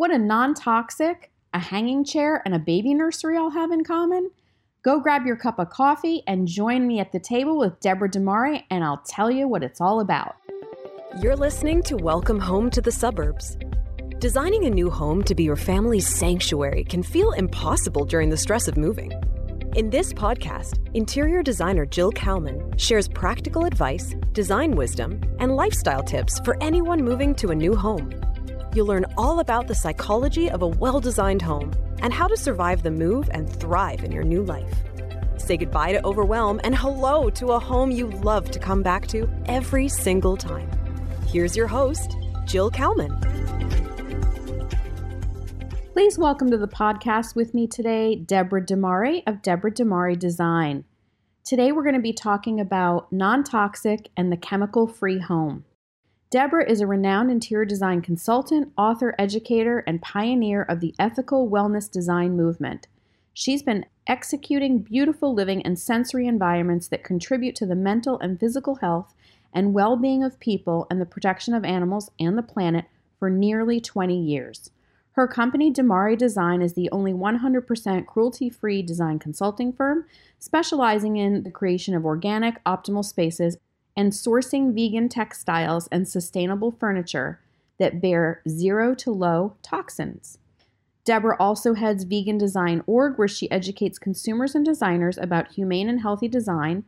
What a non toxic, a hanging chair, and a baby nursery all have in common? Go grab your cup of coffee and join me at the table with Deborah DiMare, and I'll tell you what it's all about. You're listening to Welcome Home to the Suburbs. Designing a new home to be your family's sanctuary can feel impossible during the stress of moving. In this podcast, interior designer Jill Kalman shares practical advice, design wisdom, and lifestyle tips for anyone moving to a new home. You'll learn all about the psychology of a well designed home and how to survive the move and thrive in your new life. Say goodbye to overwhelm and hello to a home you love to come back to every single time. Here's your host, Jill Kalman. Please welcome to the podcast with me today, Deborah DiMare of Deborah DiMare Design. Today we're going to be talking about non toxic and the chemical free home. Deborah is a renowned interior design consultant, author, educator, and pioneer of the ethical wellness design movement. She's been executing beautiful living and sensory environments that contribute to the mental and physical health and well being of people and the protection of animals and the planet for nearly 20 years. Her company, DiMare Design, is the only 100% cruelty free design consulting firm specializing in the creation of organic, optimal spaces and sourcing vegan textiles and sustainable furniture that bear zero to low toxins. Deborah also heads Vegan Design Org, where she educates consumers and designers about humane and healthy design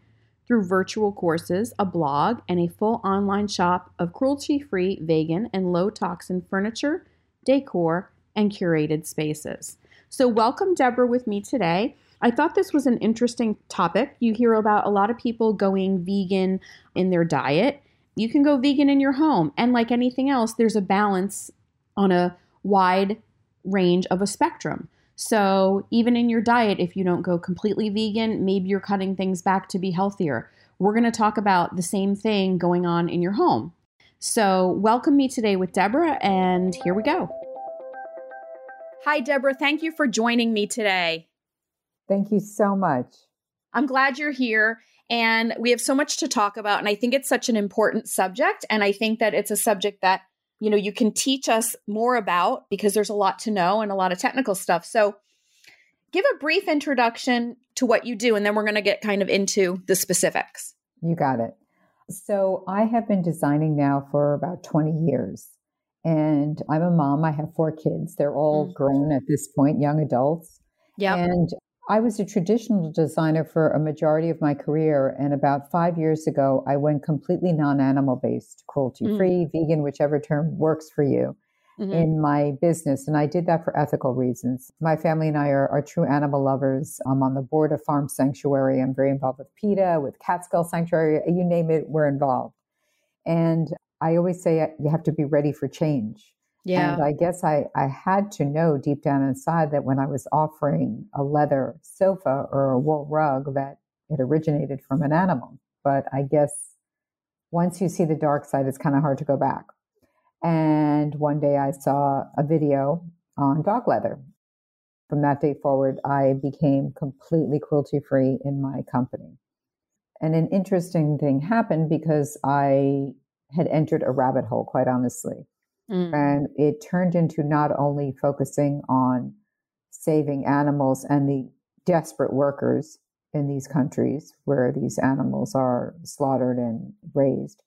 through virtual courses, a blog, and a full online shop of cruelty free, vegan, and low toxin furniture, decor, and curated spaces. So, welcome, Deborah, with me today. I thought this was an interesting topic. You hear about a lot of people going vegan in their diet. You can go vegan in your home. And like anything else, there's a balance on a wide range of a spectrum. So, even in your diet, if you don't go completely vegan, maybe you're cutting things back to be healthier. We're going to talk about the same thing going on in your home. So, welcome me today with Deborah, and here we go. Hi, Deborah. Thank you for joining me today. Thank you so much. I'm glad you're here. And we have so much to talk about. And I think it's such an important subject. And I think that it's a subject that, you know, you can teach us more about because there's a lot to know and a lot of technical stuff. So give a brief introduction to what you do, and then we're going to get kind of into the specifics. You got it. So I have been designing now for about 20 years. And I'm a mom. I have four kids. They're all mm. grown at this point, young adults. Yeah. And I was a traditional designer for a majority of my career. And about five years ago, I went completely non animal based, cruelty free, mm. vegan, whichever term works for you. Mm-hmm. In my business. And I did that for ethical reasons. My family and I are, are true animal lovers. I'm on the board of Farm Sanctuary. I'm very involved with PETA, with Catskill Sanctuary, you name it, we're involved. And I always say you have to be ready for change. Yeah. And I guess I, I had to know deep down inside that when I was offering a leather sofa or a wool rug that it originated from an animal. But I guess once you see the dark side, it's kind of hard to go back. And one day I saw a video on dog leather. From that day forward, I became completely cruelty free in my company. And an interesting thing happened because I had entered a rabbit hole, quite honestly. Mm. And it turned into not only focusing on saving animals and the desperate workers in these countries where these animals are slaughtered and raised,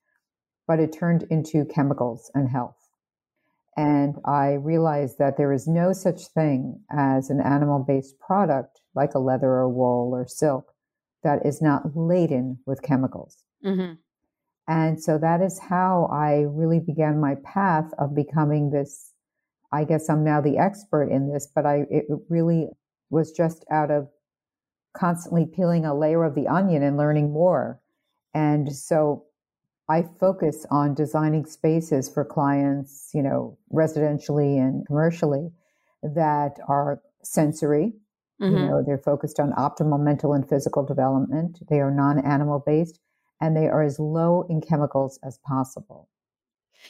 but it turned into chemicals and health. And I realized that there is no such thing as an animal based product like a leather or wool or silk that is not laden with chemicals. Mm-hmm. And so that is how I really began my path of becoming this. I guess I'm now the expert in this, but I, it really was just out of constantly peeling a layer of the onion and learning more. And so I focus on designing spaces for clients, you know, residentially and commercially that are sensory. Mm-hmm. You know, they're focused on optimal mental and physical development. They are non animal based and they are as low in chemicals as possible.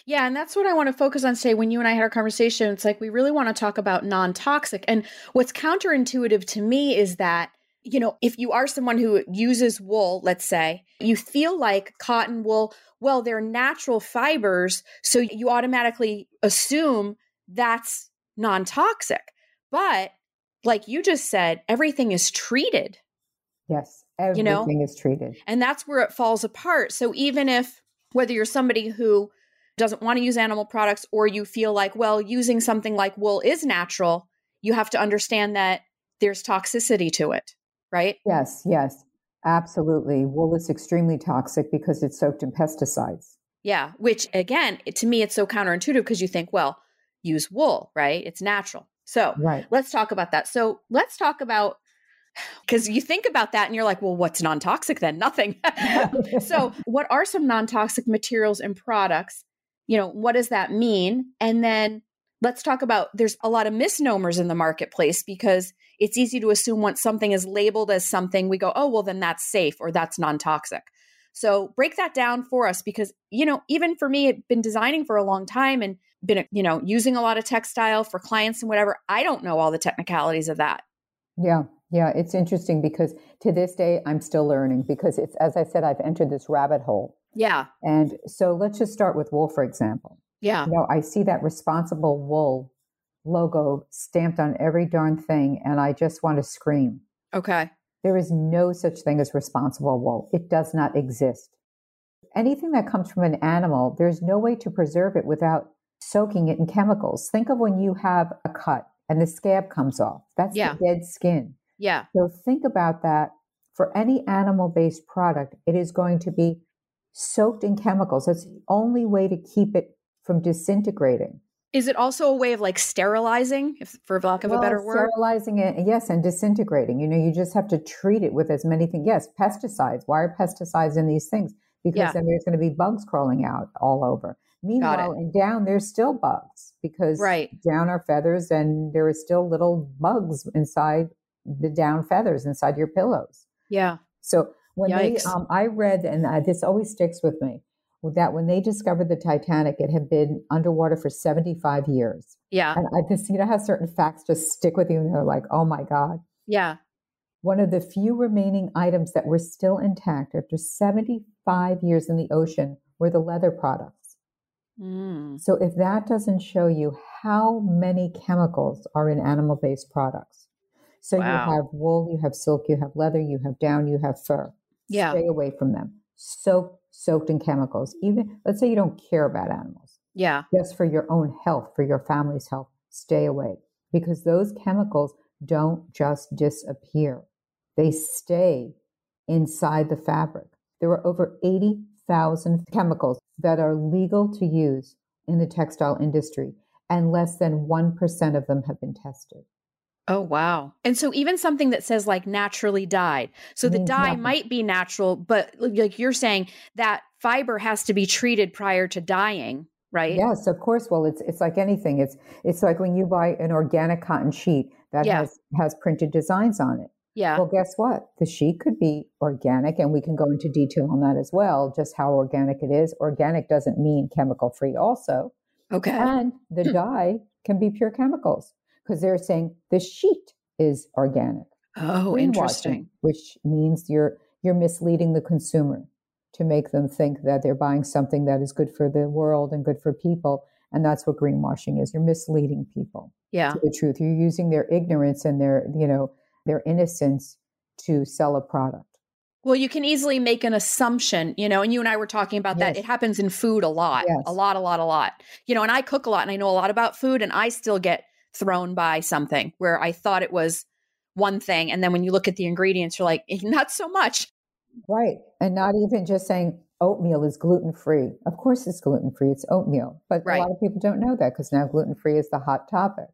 Yeah, and that's what I want to focus on today. When you and I had our conversation, it's like we really want to talk about non toxic. And what's counterintuitive to me is that, you know, if you are someone who uses wool, let's say, you feel like cotton wool, well, they're natural fibers. So you automatically assume that's non toxic. But like you just said, everything is treated. Yes. Everything You know? is treated. And that's where it falls apart. So even if, whether you're somebody who doesn't want to use animal products or you feel like, well, using something like wool is natural, you have to understand that there's toxicity to it, right? Yes, yes. Absolutely. Wool is extremely toxic because it's soaked in pesticides. Yeah. Which again, to me, it's so counterintuitive because you think, well, use wool, right? It's natural. So Right. let's talk about that. So let's talk about, because you think about that and you're like, well, what's non toxic then? Nothing. so, what are some non toxic materials and products? You know, what does that mean? And then let's talk about there's a lot of misnomers in the marketplace because it's easy to assume once something is labeled as something, we go, oh, well, then that's safe or that's non toxic. So, break that down for us because, you know, even for me, I've been designing for a long time and been, you know, using a lot of textile for clients and whatever. I don't know all the technicalities of that. Yeah, yeah, it's interesting because to this day I'm still learning because it's as I said I've entered this rabbit hole. Yeah. And so let's just start with wool for example. Yeah. You know, I see that responsible wool logo stamped on every darn thing and I just want to scream. Okay. There is no such thing as responsible wool. It does not exist. Anything that comes from an animal, there's no way to preserve it without soaking it in chemicals. Think of when you have a cut and the scab comes off. That's Yeah. the dead skin. Yeah. So think about that. For any animal based product, it is going to be soaked in chemicals. That's the only way to keep it from disintegrating. Is it also a way of like sterilizing, if for lack of a better word? Sterilizing it, yes, and disintegrating. You know, you just have to treat it with as many things. Yes, pesticides. Why are pesticides in these things? Because Yeah. then there's going to be bugs crawling out all over. Meanwhile, in down, there's still bugs because Right. down are feathers and there are still little bugs inside the down feathers inside your pillows. Yeah. So when Yikes. they, um, I read, and uh, this always sticks with me, that when they discovered the Titanic, it had been underwater for 75 years. Yeah. And I just, you know how certain facts just stick with you and they're like, oh my God. Yeah. One of the few remaining items that were still intact after 75 years in the ocean were the leather products. Mm. So if that doesn't show you how many chemicals are in animal based products. So Wow. you have wool, you have silk, you have leather, you have down, you have fur. Yeah. Stay away from them. Soak, soaked in chemicals. Even let's say you don't care about animals, Yeah. just for your own health, for your family's health, stay away because those chemicals don't just disappear. They stay inside the fabric. There are over 80,000 chemicals that are legal to use in the textile industry, and less than 1% of them have been tested. Oh, wow. And so even something that says like naturally dyed. So the mm, dye nothing. might be natural, but like you're saying, that fiber has to be treated prior to dyeing, right? Yes, of course. Well, it's it's like anything. It's it's like when you buy an organic cotton sheet that Yeah. has has printed designs on it. Yeah. Well, guess what? The sheet could be organic, and we can go into detail on that as well, just how organic it is. Organic doesn't mean chemical free, also. okay. And the hmm. dye can be pure chemicals because they're saying the sheet is organic. Oh, interesting. Which means you're you're misleading the consumer to make them think that they're buying something that is good for the world and good for people. And that's what greenwashing is. You're misleading people Yeah. to the truth. You're using their ignorance and their, you know, their innocence to sell a product. Well, you can easily make an assumption, you know, and you and I were talking about that. It happens in food a lot, Yes. a lot, a lot, a lot. You know, and I cook a lot and I know a lot about food and I still get thrown by something where I thought it was one thing. And then when you look at the ingredients, you're like, "Eh, not so much. Right. And not even just saying oatmeal is gluten free. Of course it's gluten free. It's oatmeal. But Right. a lot of people don't know that because now gluten free is the hot topic.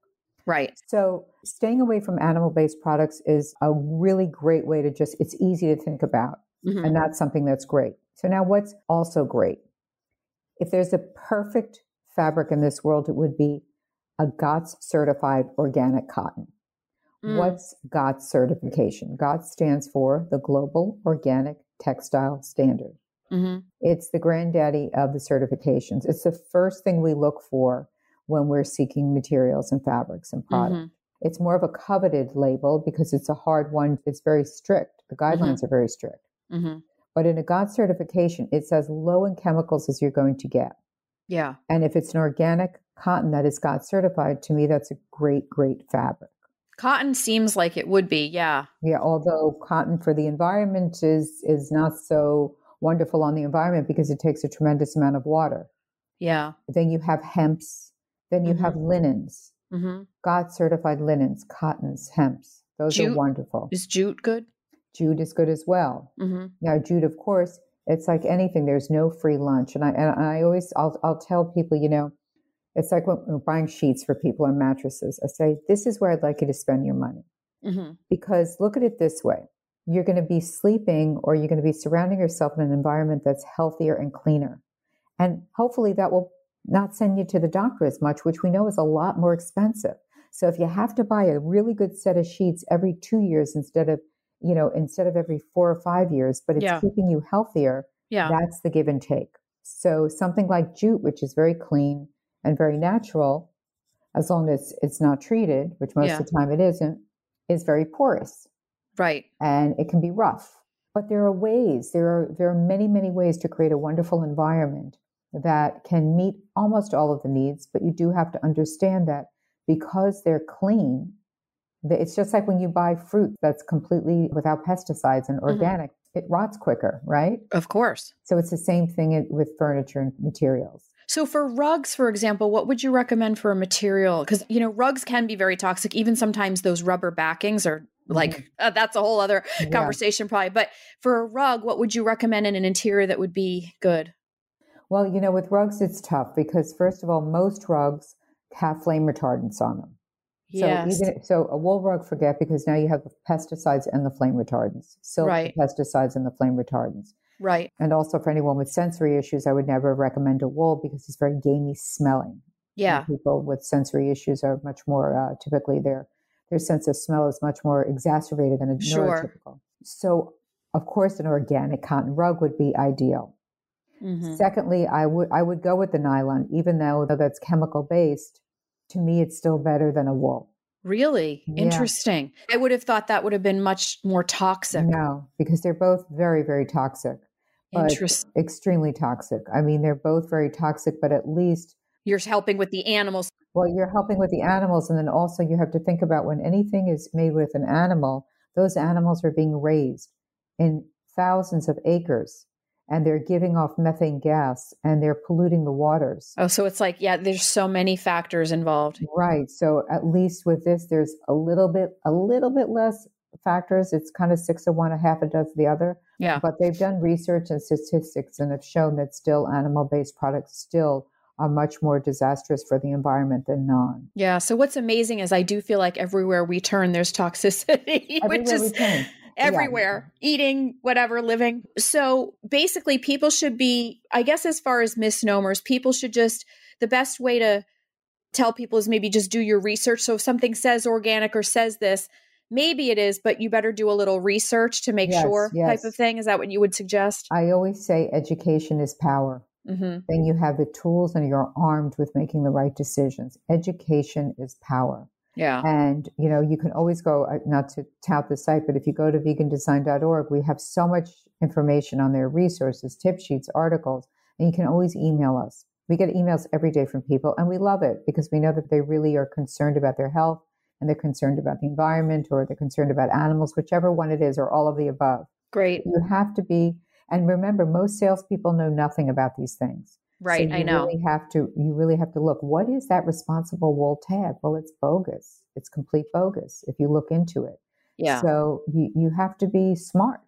Right. So staying away from animal based products is a really great way to just, it's easy to think about. Mhm. And that's something that's great. So now what's also great? If there's a perfect fabric in this world, it would be a GOTS certified organic cotton. Mm. What's GOTS certification? GOTS stands for the Global Organic Textile Standard. Mhm. It's the granddaddy of the certifications. It's the first thing we look for when we're seeking materials and fabrics and products. Mhm. It's more of a coveted label because it's a hard one. It's very strict. The guidelines are very strict. Mhm. But in a GOTS certification, it's as low in chemicals as you're going to get. Yeah. And if it's an organic cotton that is GOTS certified, to me, that's a great, great fabric. Cotton seems like it would be, yeah. Yeah, although cotton for the environment is is not so wonderful on the environment because it takes a tremendous amount of water. Yeah. Then you have hemps, then you mm-hmm. have linens, mm-hmm. GOTS certified linens, cottons, hemps. Those jute, are wonderful. Is jute good? Jute is good as well. Mm-hmm. Now, jute, of course, it's like anything. There's no free lunch, and I and I always I'll I'll tell people, you know, it's like when we're buying sheets for people and mattresses. I say, this is where I'd like you to spend your money. Mm-hmm. Because look at it this way you're going to be sleeping or you're going to be surrounding yourself in an environment that's healthier and cleaner. And hopefully that will not send you to the doctor as much, which we know is a lot more expensive. So if you have to buy a really good set of sheets every two years instead of, you know, instead of every four or five years, but it's yeah. keeping you healthier, yeah. that's the give and take. So something like jute, which is very clean, and very natural, as long as it's not treated, which most yeah. of the time it isn't, is very porous. Right. And it can be rough. But there are ways, there are there are many, many ways to create a wonderful environment that can meet almost all of the needs, but you do have to understand that because they're clean, it's just like when you buy fruit that's completely without pesticides and mm-hmm. organic, mm-hmm. it rots quicker, right? Of course. So it's the same thing with furniture and materials. So for rugs, for example, what would you recommend for a material? Because you know rugs can be very toxic. Even sometimes those rubber backings are like mm-hmm. uh, that's a whole other conversation, probably. But for a rug, what would you recommend in an interior that would be good? Well, you know, with rugs, it's tough because first of all, most rugs have flame retardants on them. So yes. even so, a wool rug, forget because now you have the pesticides and the flame retardants. Silk, right. pesticides and the flame retardants. Right. And also for anyone with sensory issues, I would never recommend a wool because it's very gamey smelling. Yeah. And people with sensory issues are much more uh, typically their their sense of smell is much more exacerbated than a sure. neurotypical. So, of course, an organic cotton rug would be ideal. Mm-hmm. Secondly, I would I would go with the nylon, even though that's chemical based. To me, it's still better than a wool. Really yeah. interesting. I would have thought that would have been much more toxic. No, because they're both very, very toxic. Interesting. Extremely toxic. I mean, they're both very toxic, but at least you're helping with the animals. Well, you're helping with the animals. And then also you have to think about when anything is made with an animal, those animals are being raised in thousands of acres and they're giving off methane gas and they're polluting the waters. Oh, so it's like, yeah, there's so many factors involved. Right. So at least with this, there's a little bit, a little bit less factors. It's kind of six of one, a half a dozen the other. Yeah. But they've done research and statistics and have shown that still animal based products still are much more disastrous for the environment than non. Yeah. So what's amazing is I do feel like everywhere we turn, there's toxicity, everywhere which is everywhere, yeah. eating, whatever, living. So basically, people should be, I guess, as far as misnomers, people should just, the best way to tell people is maybe just do your research. So if something says organic or says this, maybe it is, but you better do a little research to make yes, sure yes. type of thing. Is that what you would suggest? I always say education is power. Mm-hmm. Then you have the tools and you're armed with making the right decisions. Education is power. Yeah. And, you know, you can always go, uh, not to tout the site, but if you go to vegandesign.org, we have so much information on their resources, tip sheets, articles, and you can always email us. We get emails every day from people and we love it because we know that they really are concerned about their health and they're concerned about the environment or they're concerned about animals, whichever one it is, or all of the above. Great. You have to be, and remember, most salespeople know nothing about these things. Right, so I know. Really have to, you really have to look. What is that responsible wool tag? Well, it's bogus. It's complete bogus if you look into it. Yeah. So you you have to be smart.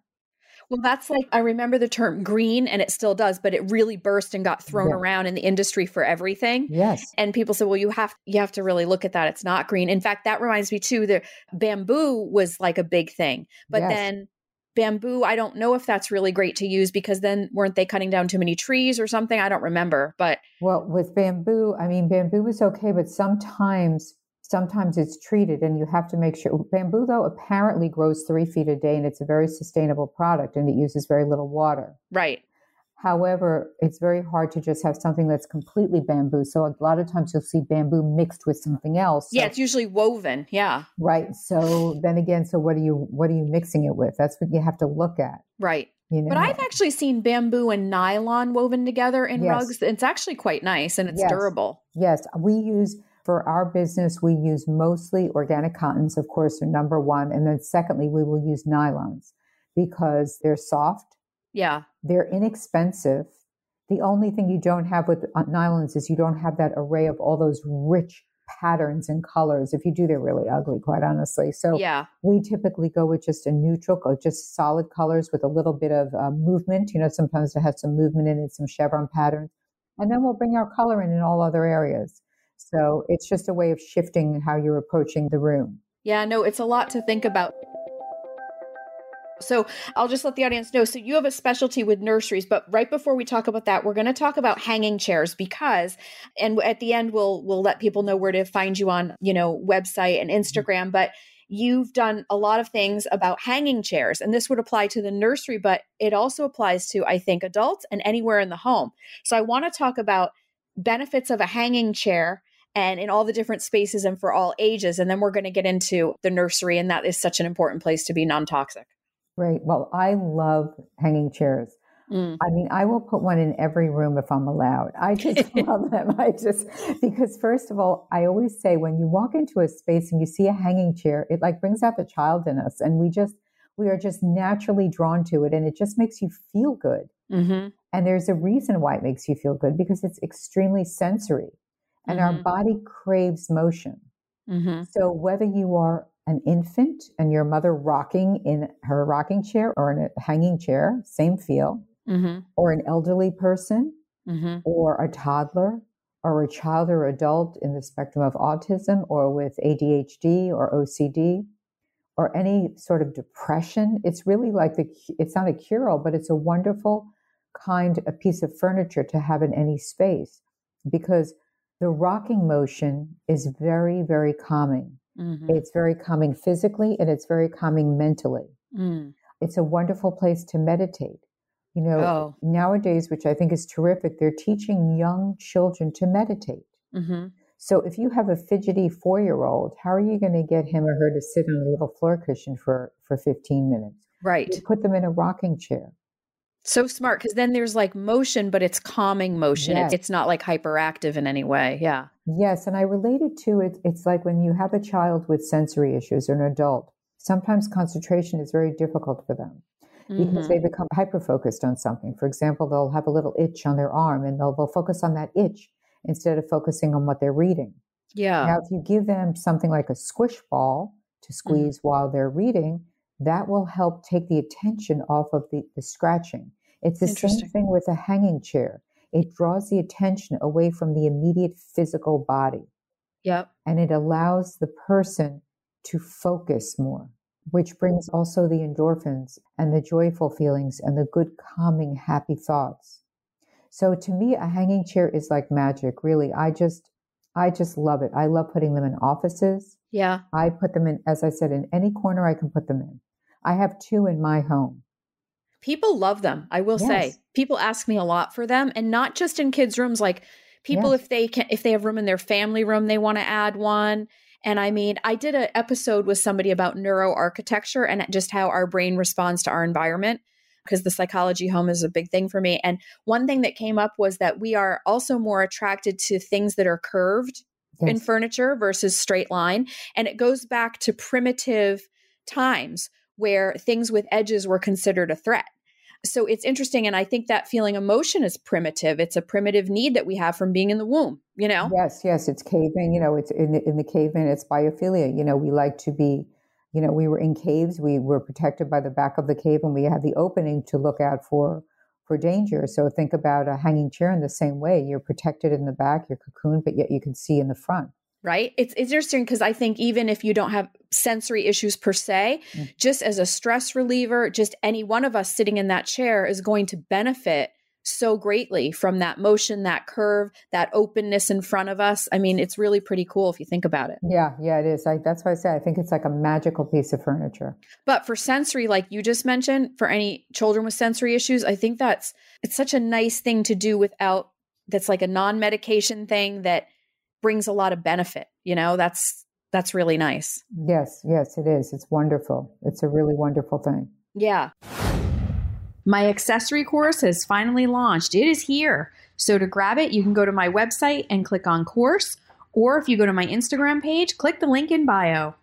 Well, that's like I remember the term green, and it still does, but it really burst and got thrown yeah. around in the industry for everything. Yes, and people said, "Well, you have you have to really look at that. It's not green." In fact, that reminds me too. The bamboo was like a big thing, but yes. then bamboo i don't know if that's really great to use because then weren't they cutting down too many trees or something i don't remember but well with bamboo i mean bamboo is okay but sometimes sometimes it's treated and you have to make sure bamboo though apparently grows three feet a day and it's a very sustainable product and it uses very little water. Right. However it's very hard to just have something that's completely bamboo. So a lot of times you'll see bamboo mixed with something else. So, yeah it's usually woven. Yeah. Right. So then again so what are you what are you mixing it with? That's what you have to look at. Right. You know? But I've actually seen bamboo and nylon woven together in Yes. rugs. It's actually quite nice and it's Yes. durable. Yes, we use for our business, we use mostly organic cottons, of course, are number one. And then secondly, we will use nylons because they're soft, Yeah. they're inexpensive. The only thing you don't have with uh, nylons is you don't have that array of all those rich patterns and colors. If you do, they're really ugly, quite honestly. So Yeah. we typically go with just a neutral, or just solid colors with a little bit of uh, movement. You know, sometimes it has some movement in it, some chevron patterns. And then we'll bring our color in in all other areas. So it's just a way of shifting how you're approaching the room. Yeah, no, it's a lot to think about. So I'll just let the audience know. So you have a specialty with nurseries, but right before we talk about that, we're going to talk about hanging chairs because, and at the end we'll we'll let people know where to find you on you know website and mm-hmm. Instagram. But you've done a lot of things about hanging chairs, and this would apply to the nursery, but it also applies to I think adults and anywhere in the home. So I want to talk about benefits of a hanging chair and in all the different spaces and for all ages. And then we're going to get into the nursery, and that is such an important place to be non toxic. Great. Well, I love hanging chairs. Mm. I mean, I will put one in every room if I'm allowed. I just love them. I just, because first of all, I always say when you walk into a space and you see a hanging chair, it like brings out the child in us. And we just, we are just naturally drawn to it. And it just makes you feel good. Mm-hmm. And there's a reason why it makes you feel good because it's extremely sensory and our Mhm. body craves motion. Mm-hmm. So whether you are an infant and your mother rocking in her rocking chair or in a hanging chair, same feel, Mm-hmm. or an elderly person Mm-hmm. or a toddler or a child or adult in the spectrum of autism or with ADHD or OCD or any sort of depression, it's really like the it's not a cure all, but it's a wonderful kind a piece of furniture to have in any space because the rocking motion is very very calming. Mm-hmm. It's very calming physically and it's very calming mentally. Mm. It's a wonderful place to meditate. You know, Oh. nowadays, which I think is terrific, they're teaching young children to meditate. Mm-hmm. So if you have a fidgety four year old, how are you going to get him or her to sit on a little floor cushion for, for 15 minutes? Right. You put them in a rocking chair. So smart because then there's like motion, but it's calming motion. Yes. It's, it's not like hyperactive in any way. Yeah. Yes, and I related to it. It's like when you have a child with sensory issues or an adult, sometimes concentration is very difficult for them because Mhm. they become hyper focused on something. For example, they'll have a little itch on their arm and they'll, they'll focus on that itch instead of focusing on what they're reading. Yeah. Now, if you give them something like a squish ball to squeeze while they're reading, that will help take the attention off of the, the scratching. It's the same thing with a hanging chair. It draws the attention away from the immediate physical body Yep. and it allows the person to focus more, which brings also the endorphins and the joyful feelings and the good, calming, happy thoughts. So to me, a hanging chair is like magic, really. I just, I just love it. I love putting them in offices. Yeah. I put them in, as I said, in any corner I can put them in. I have two in my home. People love them. I will say. People ask me a lot for them and not just in kids' rooms like people Yes. if they can if they have room in their family room they want to add one. And I mean, I did an episode with somebody about neuroarchitecture and just how our brain responds to our environment because the psychology home is a big thing for me. And one thing that came up was that we are also more attracted to things that are curved in furniture versus straight line. And it goes back to primitive times where things with edges were considered a threat. So it's interesting. And I think that feeling emotion is primitive. It's a primitive need that we have from being in the womb, you know? Yes, yes, it's caveman. You know, it's in the, in the caveman. It's biophilia. You know, we like to be. You know, we were in caves. We were protected by the back of the cave, and we had the opening to look out for for danger. So think about a hanging chair in the same way. You're protected in the back, you're cocooned, but yet you can see in the front. Right? It's, it's interesting because I think even if you don't have sensory issues per se, Mm. just as a stress reliever, just any one of us sitting in that chair is going to benefit so greatly from that motion, that curve, that openness in front of us. I mean, it's really pretty cool if you think about it. Yeah, yeah, it is. I, that's why I say I think it's like a magical piece of furniture. But for sensory, like you just mentioned, for any children with sensory issues, I think that's it's such a nice thing to do without that's like a non-medication thing that brings a lot of benefit. You know, that's that's really nice. Yes, yes, it is. It's wonderful. It's a really wonderful thing. Yeah. My accessory course has finally launched. It is here. So to grab it, you can go to my website and click on course, or if you go to my Instagram page, click the link in bio.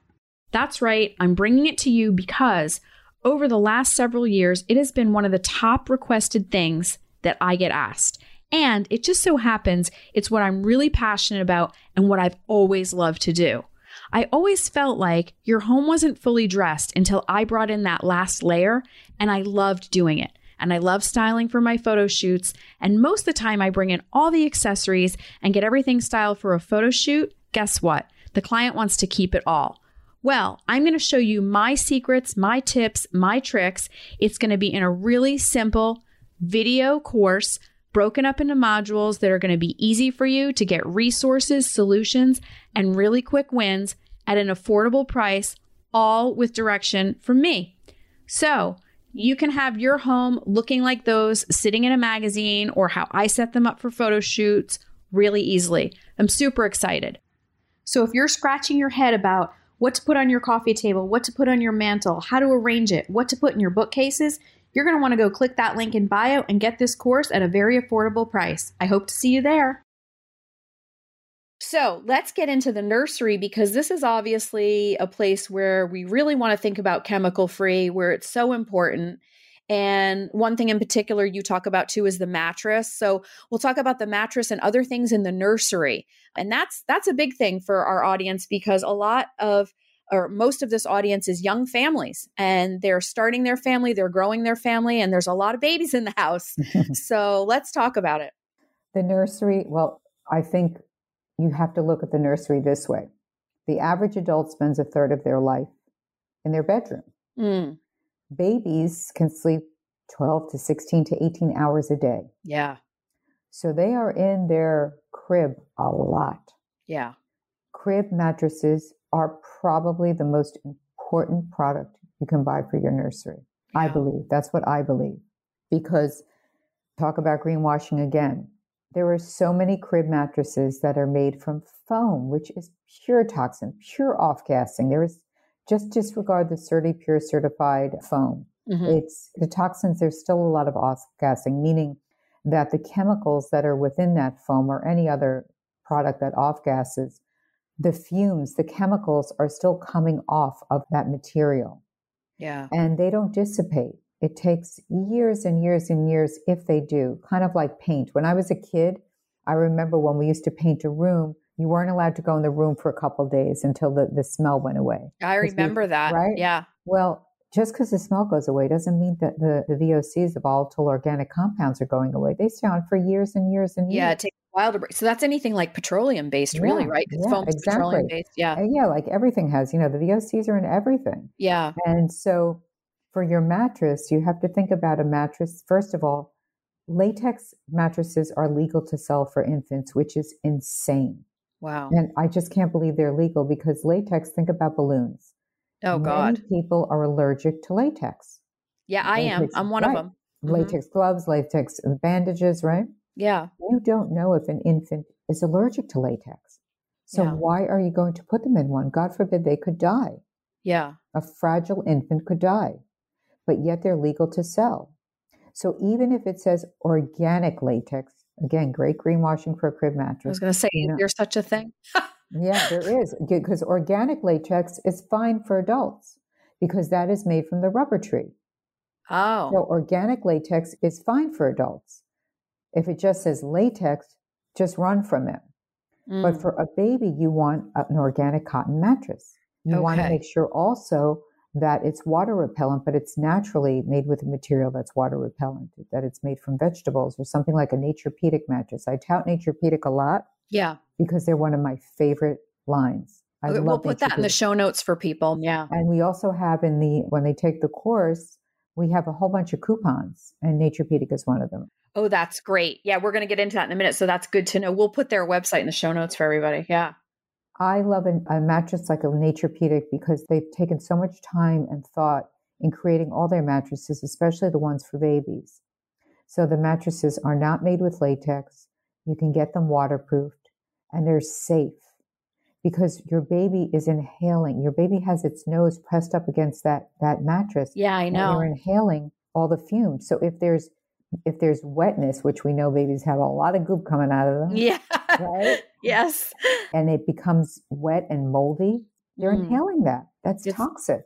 That's right, I'm bringing it to you because over the last several years, it has been one of the top requested things that I get asked. And it just so happens it's what I'm really passionate about and what I've always loved to do. I always felt like your home wasn't fully dressed until I brought in that last layer, and I loved doing it. And I love styling for my photo shoots. And most of the time, I bring in all the accessories and get everything styled for a photo shoot. Guess what? The client wants to keep it all. Well, I'm going to show you my secrets, my tips, my tricks. It's going to be in a really simple video course broken up into modules that are going to be easy for you to get resources, solutions, and really quick wins at an affordable price, all with direction from me. So, you can have your home looking like those sitting in a magazine or how I set them up for photo shoots really easily. I'm super excited. So, if you're scratching your head about what to put on your coffee table, what to put on your mantle, how to arrange it, what to put in your bookcases, you're going to want to go click that link in bio and get this course at a very affordable price. I hope to see you there. So let's get into the nursery because this is obviously a place where we really want to think about chemical free, where it's so important. And one thing in particular you talk about too is the mattress. So we'll talk about the mattress and other things in the nursery. And that's that's a big thing for our audience because a lot of or most of this audience is young families and they're starting their family, they're growing their family and there's a lot of babies in the house. so let's talk about it. The nursery, well, I think you have to look at the nursery this way. The average adult spends a third of their life in their bedroom. Mm babies can sleep 12 to 16 to 18 hours a day. Yeah. So they are in their crib a lot. Yeah. Crib mattresses are probably the most important product you can buy for your nursery. I believe. That's what I believe. Because talk about greenwashing again. There are so many crib mattresses that are made from foam, which is pure toxin, pure off gassing. There is just disregard the CertiPUR certified foam. Mm-hmm. It's the toxins, there's still a lot of off gassing, meaning that the chemicals that are within that foam or any other product that off gases, the fumes, the chemicals are still coming off of that material. Yeah. And they don't dissipate. It takes years and years and years if they do, kind of like paint. When I was a kid, I remember when we used to paint a room, you weren't allowed to go in the room for a couple days until the, the smell went away. I remember we, that. Right? Yeah. Well, just because the smell goes away doesn't mean that the, the VOCs, the volatile organic compounds, are going away. They stay on for years and years and years. Yeah, it takes while to break. So that's anything like petroleum based, yeah, really, right? Yeah, foam's exactly. petroleum based. Yeah. And yeah, like everything has, you know, the VOCs are in everything. Yeah. And so for your mattress, you have to think about a mattress. First of all, latex mattresses are legal to sell for infants, which is insane. Wow. And I just can't believe they're legal because latex, think about balloons. Oh, Many God. people are allergic to latex. Yeah, I latex, am. I'm one right. of them. Mm-hmm. Latex gloves, latex bandages, right? Yeah. You don't know if an infant is allergic to latex. So yeah. why are you going to put them in one? God forbid they could die. Yeah. A fragile infant could die, but yet they're legal to sell. So even if it says organic latex, Again, great greenwashing for a crib mattress. I was going to say, you know, there's such a thing. yeah, there is. Because organic latex is fine for adults because that is made from the rubber tree. Oh. So organic latex is fine for adults. If it just says latex, just run from it. Mm. But for a baby, you want an organic cotton mattress. You okay. want to make sure also that it's water repellent, but it's naturally made with a material that's water repellent, that it's made from vegetables or something like a Naturepedic mattress. I tout Naturepedic a lot. Yeah. Because they're one of my favorite lines. I okay, we'll put that in the show notes for people. Yeah. And we also have in the, when they take the course, we have a whole bunch of coupons, and Naturepedic is one of them. Oh, that's great. Yeah, we're going to get into that in a minute. So that's good to know. We'll put their website in the show notes for everybody. Yeah. I love a, a mattress like a Naturepedic because they've taken so much time and thought in creating all their mattresses, especially the ones for babies. So the mattresses are not made with latex. You can get them waterproofed and they're safe because your baby is inhaling. Your baby has its nose pressed up against that, that mattress. Yeah, I know. you're inhaling all the fumes. So if there's if there's wetness, which we know babies have a lot of goop coming out of them, Yeah. right? yes. And it becomes wet and moldy, they're Mm. inhaling that. That's It's- toxic.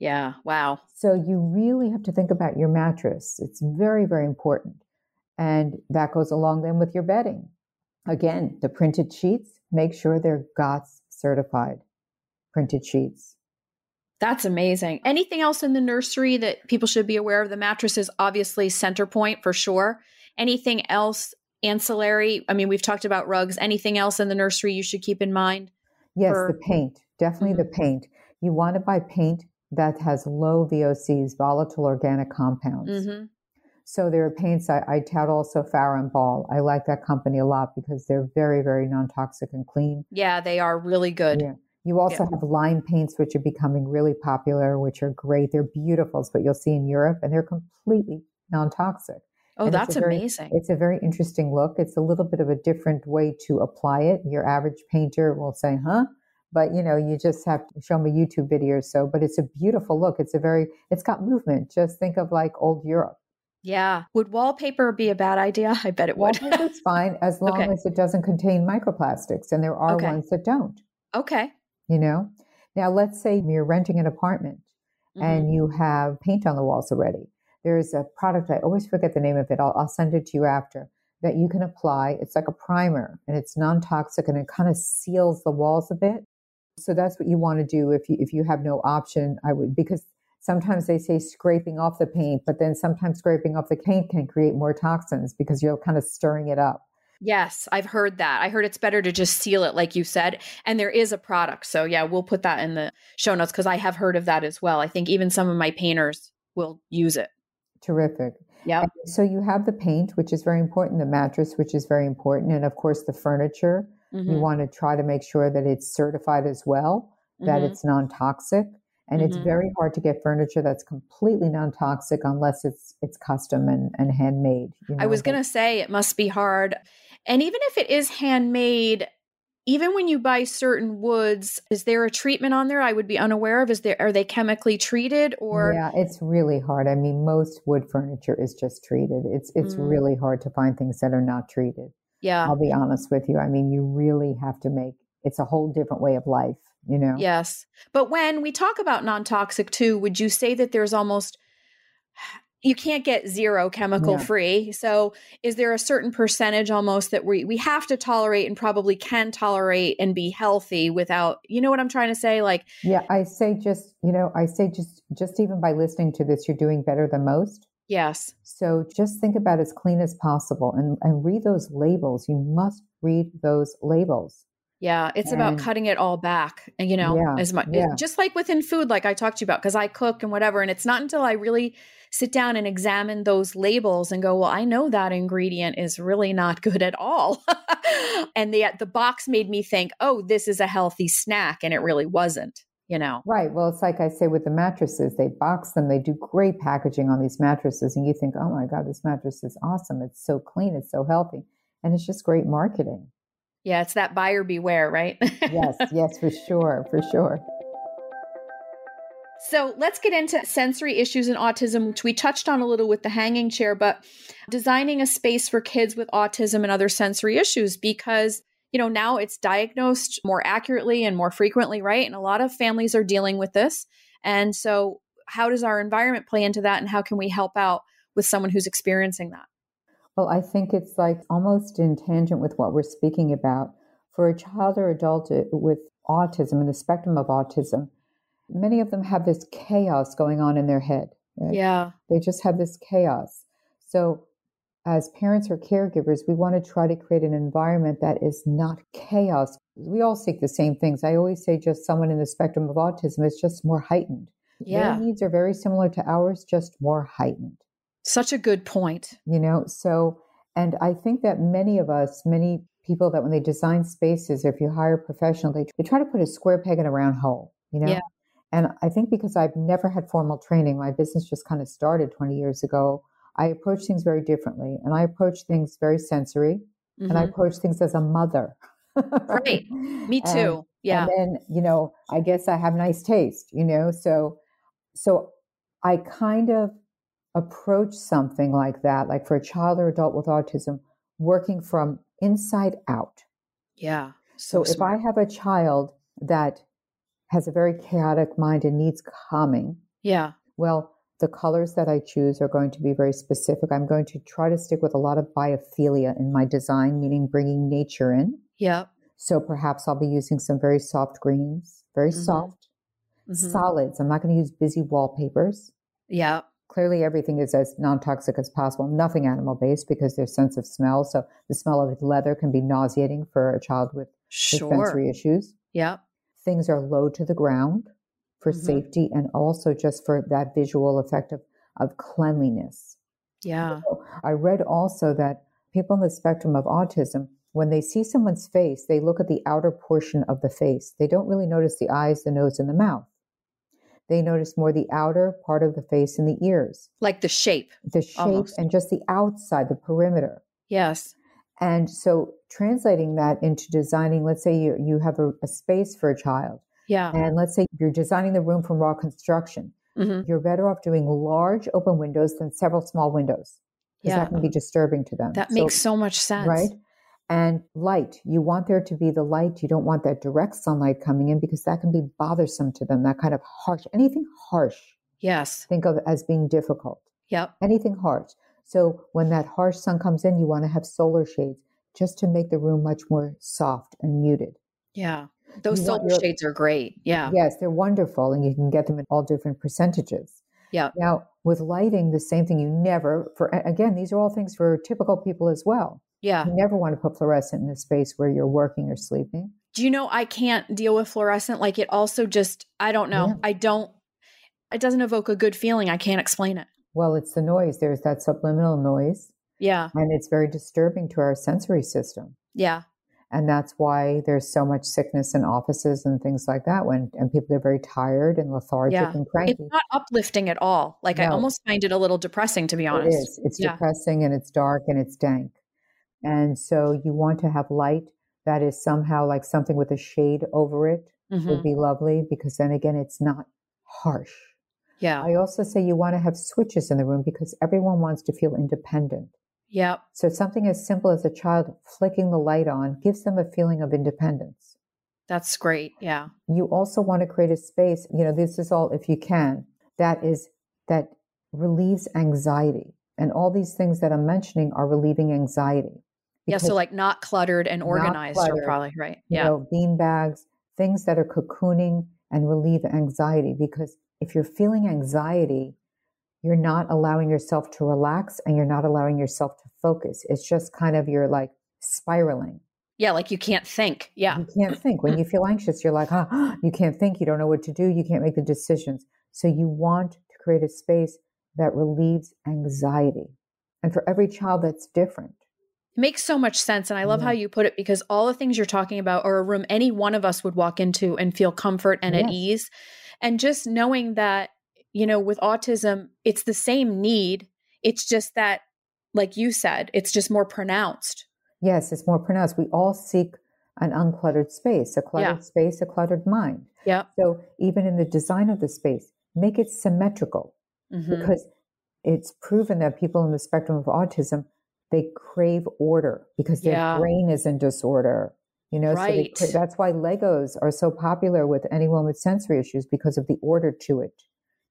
Yeah. Wow. So you really have to think about your mattress. It's very, very important. And that goes along then with your bedding. Again, the printed sheets, make sure they're GOTS certified printed sheets. That's amazing. Anything else in the nursery that people should be aware of? The mattress is obviously center point for sure. Anything else ancillary? I mean, we've talked about rugs. Anything else in the nursery you should keep in mind? Yes, For- the paint, definitely the paint. You want to buy paint that has low VOCs, volatile organic compounds. Mm-hmm. So there are paints I, I tout also Farrow and Ball. I like that company a lot because they're very, very non-toxic and clean. Yeah, they are really good. Yeah. You also have lime paints, which are becoming really popular, which are great. They're beautiful, but you'll see in Europe, and they're completely non-toxic. Oh, And that's a very- amazing. It's a very interesting look. It's a little bit of a different way to apply it. Your average painter will say, "Huh," but you know, you just have to show them a YouTube video or so. But it's a beautiful look. It's a very, it's got movement. Just think of like old Europe. yeah. Would wallpaper be a bad idea? I bet it would. Wallpaper's fine as long Okay. as it doesn't contain microplastics, and there are Okay. ones that don't. okay. You know. Now, let's say you're renting an apartment. Mhm. and you have paint on the walls already. There's a product, I always forget the name of it. I'll, I'll send it to you after that you can apply. It's like a primer and it's non toxic and it kind of seals the walls a bit. So that's what you want to do if you, if you have no option. I would, because sometimes they say scraping off the paint, but then sometimes scraping off the paint can create more toxins because you're kind of stirring it up. Yes, I've heard that. I heard it's better to just seal it, like you said. And there is a product. So, yeah, we'll put that in the show notes because I have heard of that as well. I think even some of my painters will use it. Terrific. Yeah. So you have the paint, which is very important, the mattress, which is very important, and of course the furniture. Mm-hmm. You want to try to make sure that it's certified as well, that Mhm. it's non toxic. And it's Mhm. very hard to get furniture that's completely non toxic unless it's it's custom and, and handmade. you I was going to say it must be hard. And even if it is handmade, even when you buy certain woods, is there a treatment on there I would be unaware of? Is there are they chemically treated or yeah, it's really hard. I mean, most wood furniture is just treated. It's it's Mm. really hard to find things that are not treated. yeah. I'll be honest with you. I mean, you really have to make it's a whole different way of life, you know? Yes. But when we talk about non-toxic too, would you say that there's almost you can't get zero chemical No. free. So is there a certain percentage almost that we we have to tolerate and probably can tolerate and be healthy without you know what I'm trying to say? Like Yeah, I say just, you know, I say just just even by listening to this, you're doing better than most. yes. So just think about as clean as possible and, and read those labels. You must read those labels. Yeah, it's about cutting it all back, and you know, Yeah, as much yeah. just like within food, like I talked to you about, because I cook and whatever, and it's not until I really sit down and examine those labels and go, well, I know that ingredient is really not good at all, and the the box made me think, oh, this is a healthy snack, and it really wasn't, you know. Right. Well, it's like I say with the mattresses, they box them, they do great packaging on these mattresses, and you think, oh my God, this mattress is awesome. It's so clean, it's so healthy. And it's just great marketing. Yeah, it's that buyer beware, right? Yes, yes, for sure, for sure. So let's get into sensory issues in autism, which we touched on a little with the hanging chair, but designing a space for kids with autism and other sensory issues because, you know, now it's diagnosed more accurately and more frequently, right? And a lot of families are dealing with this. And so, how does our environment play into that? And how can we help out with someone who's experiencing that? Well, I think it's like almost in tangent with what we're speaking about. For a child or adult uh, with autism and the spectrum of autism, many of them have this chaos going on in their head. right? Yeah. They just have this chaos. So, as parents or caregivers, we want to try to create an environment that is not chaos. We all seek the same things. I always say just someone in the spectrum of autism is just more heightened. Yeah. Their needs are very similar to ours, just more heightened Such a good point. you know so and i think that many of us many people that when they design spaces or if you hire a professional they, they try to put a square peg in a round hole you know Yeah. and i think because i've never had formal training my business just kind of started 20 years ago i approach things very differently and i approach things very sensory and i Mhm. approach things as a mother Right. Me And- too. yeah. and then, you know, I guess I have nice taste, you know, so so I kind of approach something like that, like for a child or adult with autism, working from inside out. Yeah. So, so if I have a child that has a very chaotic mind and needs calming, yeah. Well, the colors that I choose are going to be very specific. I'm going to try to stick with a lot of biophilia in my design, meaning bringing nature in. Yeah. So perhaps I'll be using some very soft greens, very mm-hmm. soft, mm-hmm. solids. I'm not going to use busy wallpapers. Yeah. Clearly, everything is as non toxic as possible, nothing animal based because their sense of smell. So the smell of leather can be nauseating for a child with, sure. with sensory issues. Yeah. Things are low to the ground for mm-hmm. safety and also just for that visual effect of, of cleanliness. Yeah. So I read also that people on the spectrum of autism, when they see someone's face, they look at the outer portion of the face. They don't really notice the eyes, the nose, and the mouth. They notice more the outer part of the face and the ears. Like the shape. The shape almost. and just the outside, the perimeter. Yes. And so translating that into designing, let's say you, you have a, a space for a child yeah. And let's say you're designing the room from raw construction. Mm-hmm. You're better off doing large open windows than several small windows. Because yeah. that can be disturbing to them. That so, makes so much sense. Right? And light, you want there to be the light. You don't want that direct sunlight coming in because that can be bothersome to them, that kind of harsh, anything harsh. Yes. Think of as being difficult. Yep. Anything harsh. So when that harsh sun comes in, you want to have solar shades just to make the room much more soft and muted. Yeah. Those solar your, shades are great. Yeah. Yes, they're wonderful. And you can get them in all different percentages. Yeah. Now, with lighting, the same thing. You never, for again, these are all things for typical people as well. Yeah. You never want to put fluorescent in a space where you're working or sleeping. Do you know I can't deal with fluorescent? Like it also just, I don't know. Yeah. I don't, it doesn't evoke a good feeling. I can't explain it. Well, it's the noise. There's that subliminal noise. Yeah. And it's very disturbing to our sensory system. Yeah. And that's why there's so much sickness in offices and things like that when and people are very tired and lethargic yeah. and cranky. It's not uplifting at all. Like no. I almost find it a little depressing to be honest. It is. It's yeah. depressing and it's dark and it's dank. And so you want to have light that is somehow like something with a shade over it mm-hmm. would be lovely because then again it's not harsh. Yeah. I also say you want to have switches in the room because everyone wants to feel independent. Yeah. So something as simple as a child flicking the light on gives them a feeling of independence. That's great. Yeah. You also want to create a space, you know, this is all if you can, that is that relieves anxiety. And all these things that I'm mentioning are relieving anxiety. Yeah, so like not cluttered and organized cluttered, probably right. Yeah. You know, bean bags, things that are cocooning and relieve anxiety. Because if you're feeling anxiety, you're not allowing yourself to relax and you're not allowing yourself to focus. It's just kind of you're like spiraling. Yeah, like you can't think. Yeah. You can't think. When you feel anxious, you're like, oh, you can't think. You don't know what to do. You can't make the decisions. So you want to create a space that relieves anxiety. And for every child, that's different. It makes so much sense. And I love yeah. how you put it because all the things you're talking about are a room any one of us would walk into and feel comfort and yes. at ease. And just knowing that you know, with autism, it's the same need. It's just that, like you said, it's just more pronounced. Yes, it's more pronounced. We all seek an uncluttered space, a cluttered yeah. space, a cluttered mind. Yeah. So even in the design of the space, make it symmetrical mm-hmm. because it's proven that people in the spectrum of autism they crave order because their yeah. brain is in disorder. You know, right. so they, that's why Legos are so popular with anyone with sensory issues because of the order to it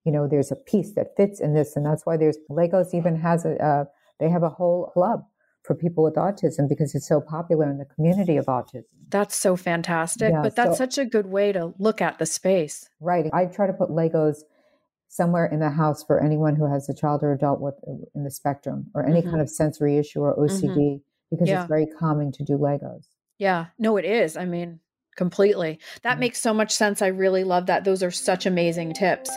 you know, there's a piece that fits in this. And that's why there's Legos even has a, uh, they have a whole club for people with autism because it's so popular in the community of autism. That's so fantastic. Yeah, but that's so, such a good way to look at the space. Right. I try to put Legos somewhere in the house for anyone who has a child or adult with in the spectrum or any mm-hmm. kind of sensory issue or OCD mm-hmm. because yeah. it's very calming to do Legos. Yeah. No, it is. I mean, completely. That mm-hmm. makes so much sense. I really love that. Those are such amazing tips.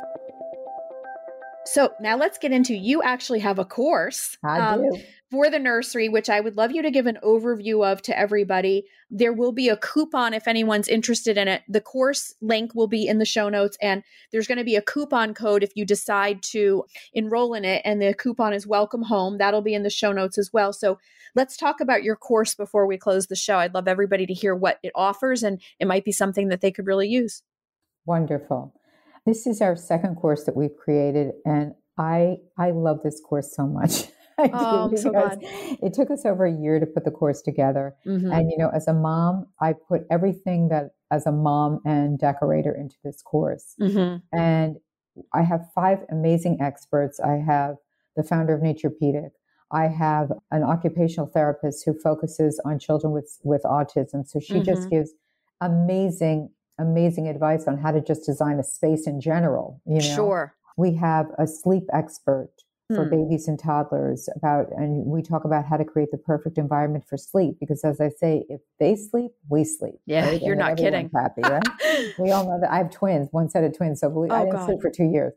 So now let's get into you actually have a course um, for the nursery, which I would love you to give an overview of to everybody. There will be a coupon if anyone's interested in it. The course link will be in the show notes, and there's going to be a coupon code if you decide to enroll in it. And the coupon is Welcome Home. That'll be in the show notes as well. So let's talk about your course before we close the show. I'd love everybody to hear what it offers, and it might be something that they could really use. Wonderful. This is our second course that we've created, and I I love this course so much. oh, I'm so glad. It took us over a year to put the course together. Mm-hmm. And, you know, as a mom, I put everything that as a mom and decorator into this course. Mm-hmm. And I have five amazing experts. I have the founder of Naturepedic. I have an occupational therapist who focuses on children with, with autism. So she mm-hmm. just gives amazing, amazing advice on how to just design a space in general. You know? Sure. We have a sleep expert for hmm. babies and toddlers about and we talk about how to create the perfect environment for sleep because as i say if they sleep we sleep yeah right? you're and not kidding happy right we all know that i have twins one set of twins so believe, oh, i didn't God. sleep for two years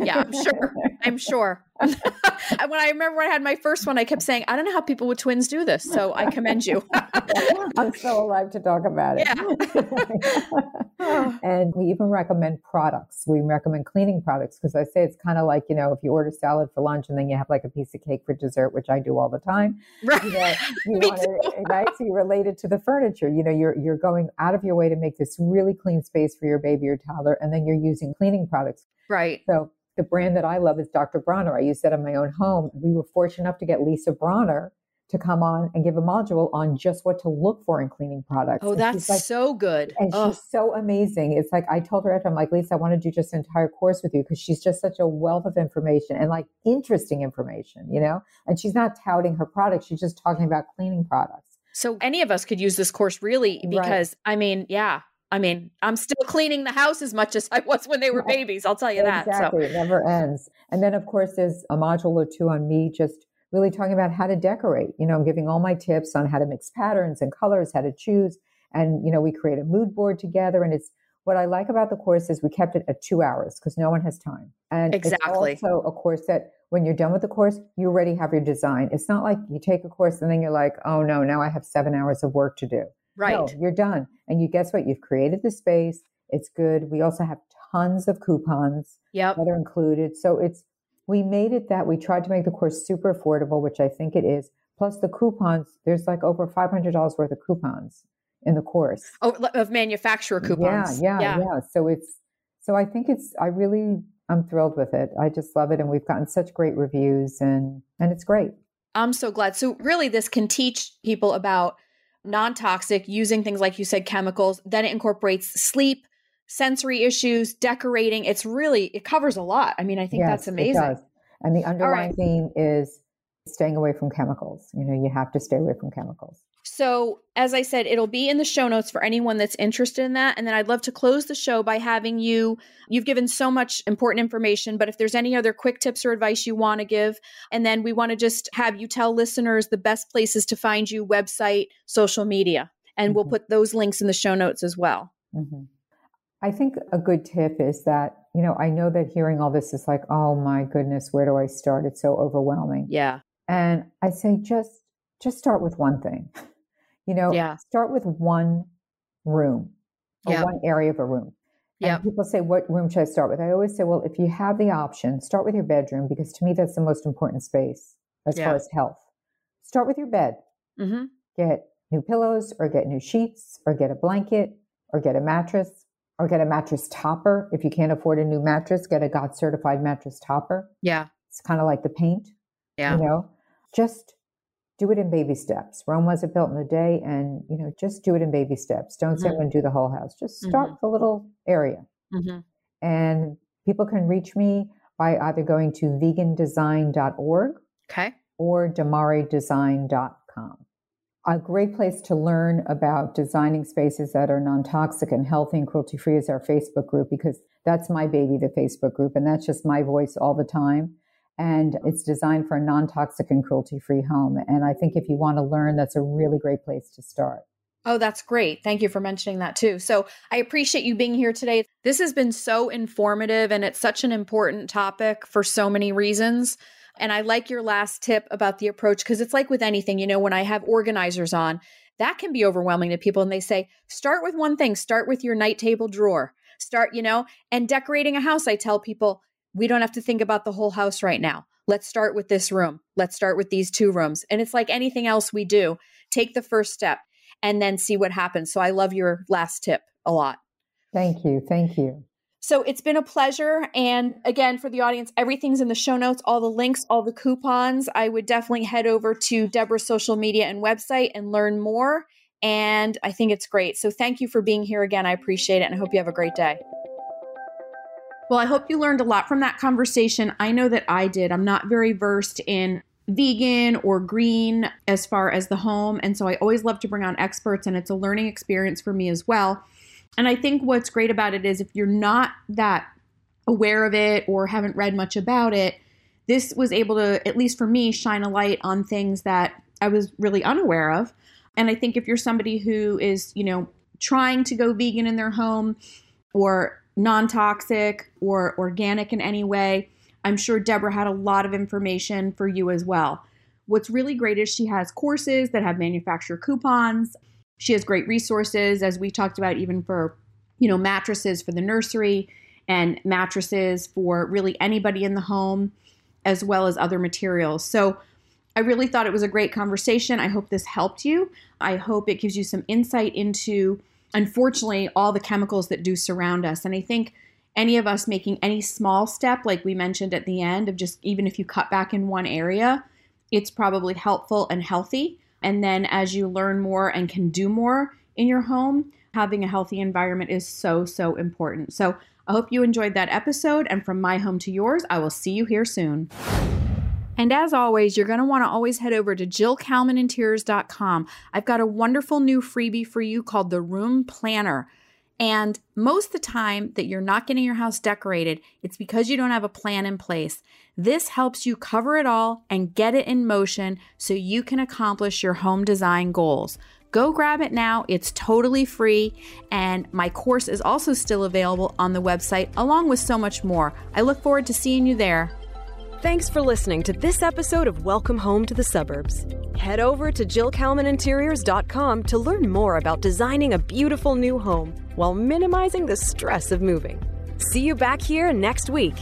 yeah i'm sure i'm sure when I remember when I had my first one, I kept saying, I don't know how people with twins do this. So I commend you. I'm still alive to talk about it. Yeah. and we even recommend products. We recommend cleaning products because I say it's kind of like, you know, if you order salad for lunch and then you have like a piece of cake for dessert, which I do all the time. Right. You, know, you to, right? So you relate it to the furniture. You know, you're you're going out of your way to make this really clean space for your baby or toddler, and then you're using cleaning products. Right. So the brand that I love is Dr. Bronner. I use that in my own home. We were fortunate enough to get Lisa Bronner to come on and give a module on just what to look for in cleaning products. Oh, that's like, so good. And she's so amazing. It's like I told her after I'm like, Lisa, I want to do just an entire course with you because she's just such a wealth of information and like interesting information, you know? And she's not touting her products, she's just talking about cleaning products. So any of us could use this course really because right. I mean, yeah, I mean, I'm still cleaning the house as much as I was when they were babies. I'll tell you that. Exactly. So. It never ends. And then, of course, there's a module or two on me just really talking about how to decorate. You know, I'm giving all my tips on how to mix patterns and colors, how to choose. And, you know, we create a mood board together. And it's what I like about the course is we kept it at two hours because no one has time. And exactly. it's also a course that when you're done with the course, you already have your design. It's not like you take a course and then you're like, oh no, now I have seven hours of work to do. Right. No, you're done. And you guess what? You've created the space. It's good. We also have tons of coupons yep. that are included. So it's we made it that we tried to make the course super affordable, which I think it is. Plus the coupons, there's like over five hundred dollars worth of coupons in the course. Oh, of manufacturer coupons. Yeah, yeah, yeah, yeah. So it's so I think it's I really I'm thrilled with it. I just love it and we've gotten such great reviews and and it's great. I'm so glad. So really this can teach people about non toxic, using things like you said, chemicals. Then it incorporates sleep, sensory issues, decorating. It's really, it covers a lot. I mean, I think yes, that's amazing. And the underlying right. theme is staying away from chemicals. You know, you have to stay away from chemicals. So, as I said, it'll be in the show notes for anyone that's interested in that. And then I'd love to close the show by having you. You've given so much important information, but if there's any other quick tips or advice you want to give, and then we want to just have you tell listeners the best places to find you website, social media. And mm-hmm. we'll put those links in the show notes as well. Mm-hmm. I think a good tip is that, you know, I know that hearing all this is like, oh my goodness, where do I start? It's so overwhelming. Yeah. And I say just just start with one thing. You know, yeah. start with one room or one area of a room. Yeah. people say, what room should I start with? I always say, well, if you have the option, start with your bedroom because to me, that's the most important space as yeah. far as health. Start with your bed. Mm-hmm. Get new pillows or get new sheets or get a blanket or get a mattress or get a mattress topper. If you can't afford a new mattress, get a GOTS certified mattress topper. Yeah. It's kind of like the paint. Yeah. You know, just do it in baby steps. Rome wasn't built in a day, and you know, just do it in baby steps. Don't mm-hmm. going to do the whole house. Just start mm-hmm. a little area, mm-hmm. and people can reach me by either going to vegandesign.org, okay, or dimaredesign.com. A great place to learn about designing spaces that are non-toxic and healthy and cruelty-free is our Facebook group because that's my baby, the Facebook group, and that's just my voice all the time and it's designed for a non-toxic and cruelty-free home. And I think if you want to learn, that's a really great place to start. Oh, that's great. Thank you for mentioning that too. So I appreciate you being here today. This has been so informative and it's such an important topic for so many reasons. And I like your last tip about the approach because it's like with anything, you know, when I have organizers on, that can be overwhelming to people. And they say, start with one thing, start with your night table drawer, start, you know, and decorating a house. I tell people, we don't have to think about the whole house right now. Let's start with this room. Let's start with these two rooms. And it's like anything else we do. Take the first step and then see what happens. So I love your last tip a lot. Thank you. Thank you. So it's been a pleasure. And again, for the audience, everything's in the show notes, all the links, all the coupons. I would definitely head over to Deborah's social media and website and learn more. And I think it's great. So thank you for being here again. I appreciate it and I hope you have a great day. Well, I hope you learned a lot from that conversation. I know that I did. I'm not very versed in vegan or green as far as the home. And so I always love to bring on experts, and it's a learning experience for me as well. And I think what's great about it is if you're not that aware of it or haven't read much about it, this was able to, at least for me, shine a light on things that I was really unaware of. And I think if you're somebody who is, you know, trying to go vegan in their home or non toxic or organic in any way, I'm sure Deborah had a lot of information for you as well. What's really great is she has courses that have manufacturer coupons. She has great resources, as we talked about, even for, you know, mattresses for the nursery and mattresses for really anybody in the home, as well as other materials. So I really thought it was a great conversation. I hope this helped you. I hope it gives you some insight into, unfortunately, all the chemicals that do surround us. And I think any of us making any small step, like we mentioned at the end, of just even if you cut back in one area, it's probably helpful and healthy. And then as you learn more and can do more in your home, having a healthy environment is so, so important. So I hope you enjoyed that episode. And from my home to yours, I will see you here soon. And as always, you're going to want to always head over to jillkalmaninteriors.com. I've got a wonderful new freebie for you called the Room Planner. And most of the time that you're not getting your house decorated, it's because you don't have a plan in place. This helps you cover it all and get it in motion so you can accomplish your home design goals. Go grab it now. It's totally free. And my course is also still available on the website, along with so much more. I look forward to seeing you there. Thanks for listening to this episode of Welcome Home to the Suburbs. Head over to JillKalmanInteriors.com to learn more about designing a beautiful new home while minimizing the stress of moving. See you back here next week.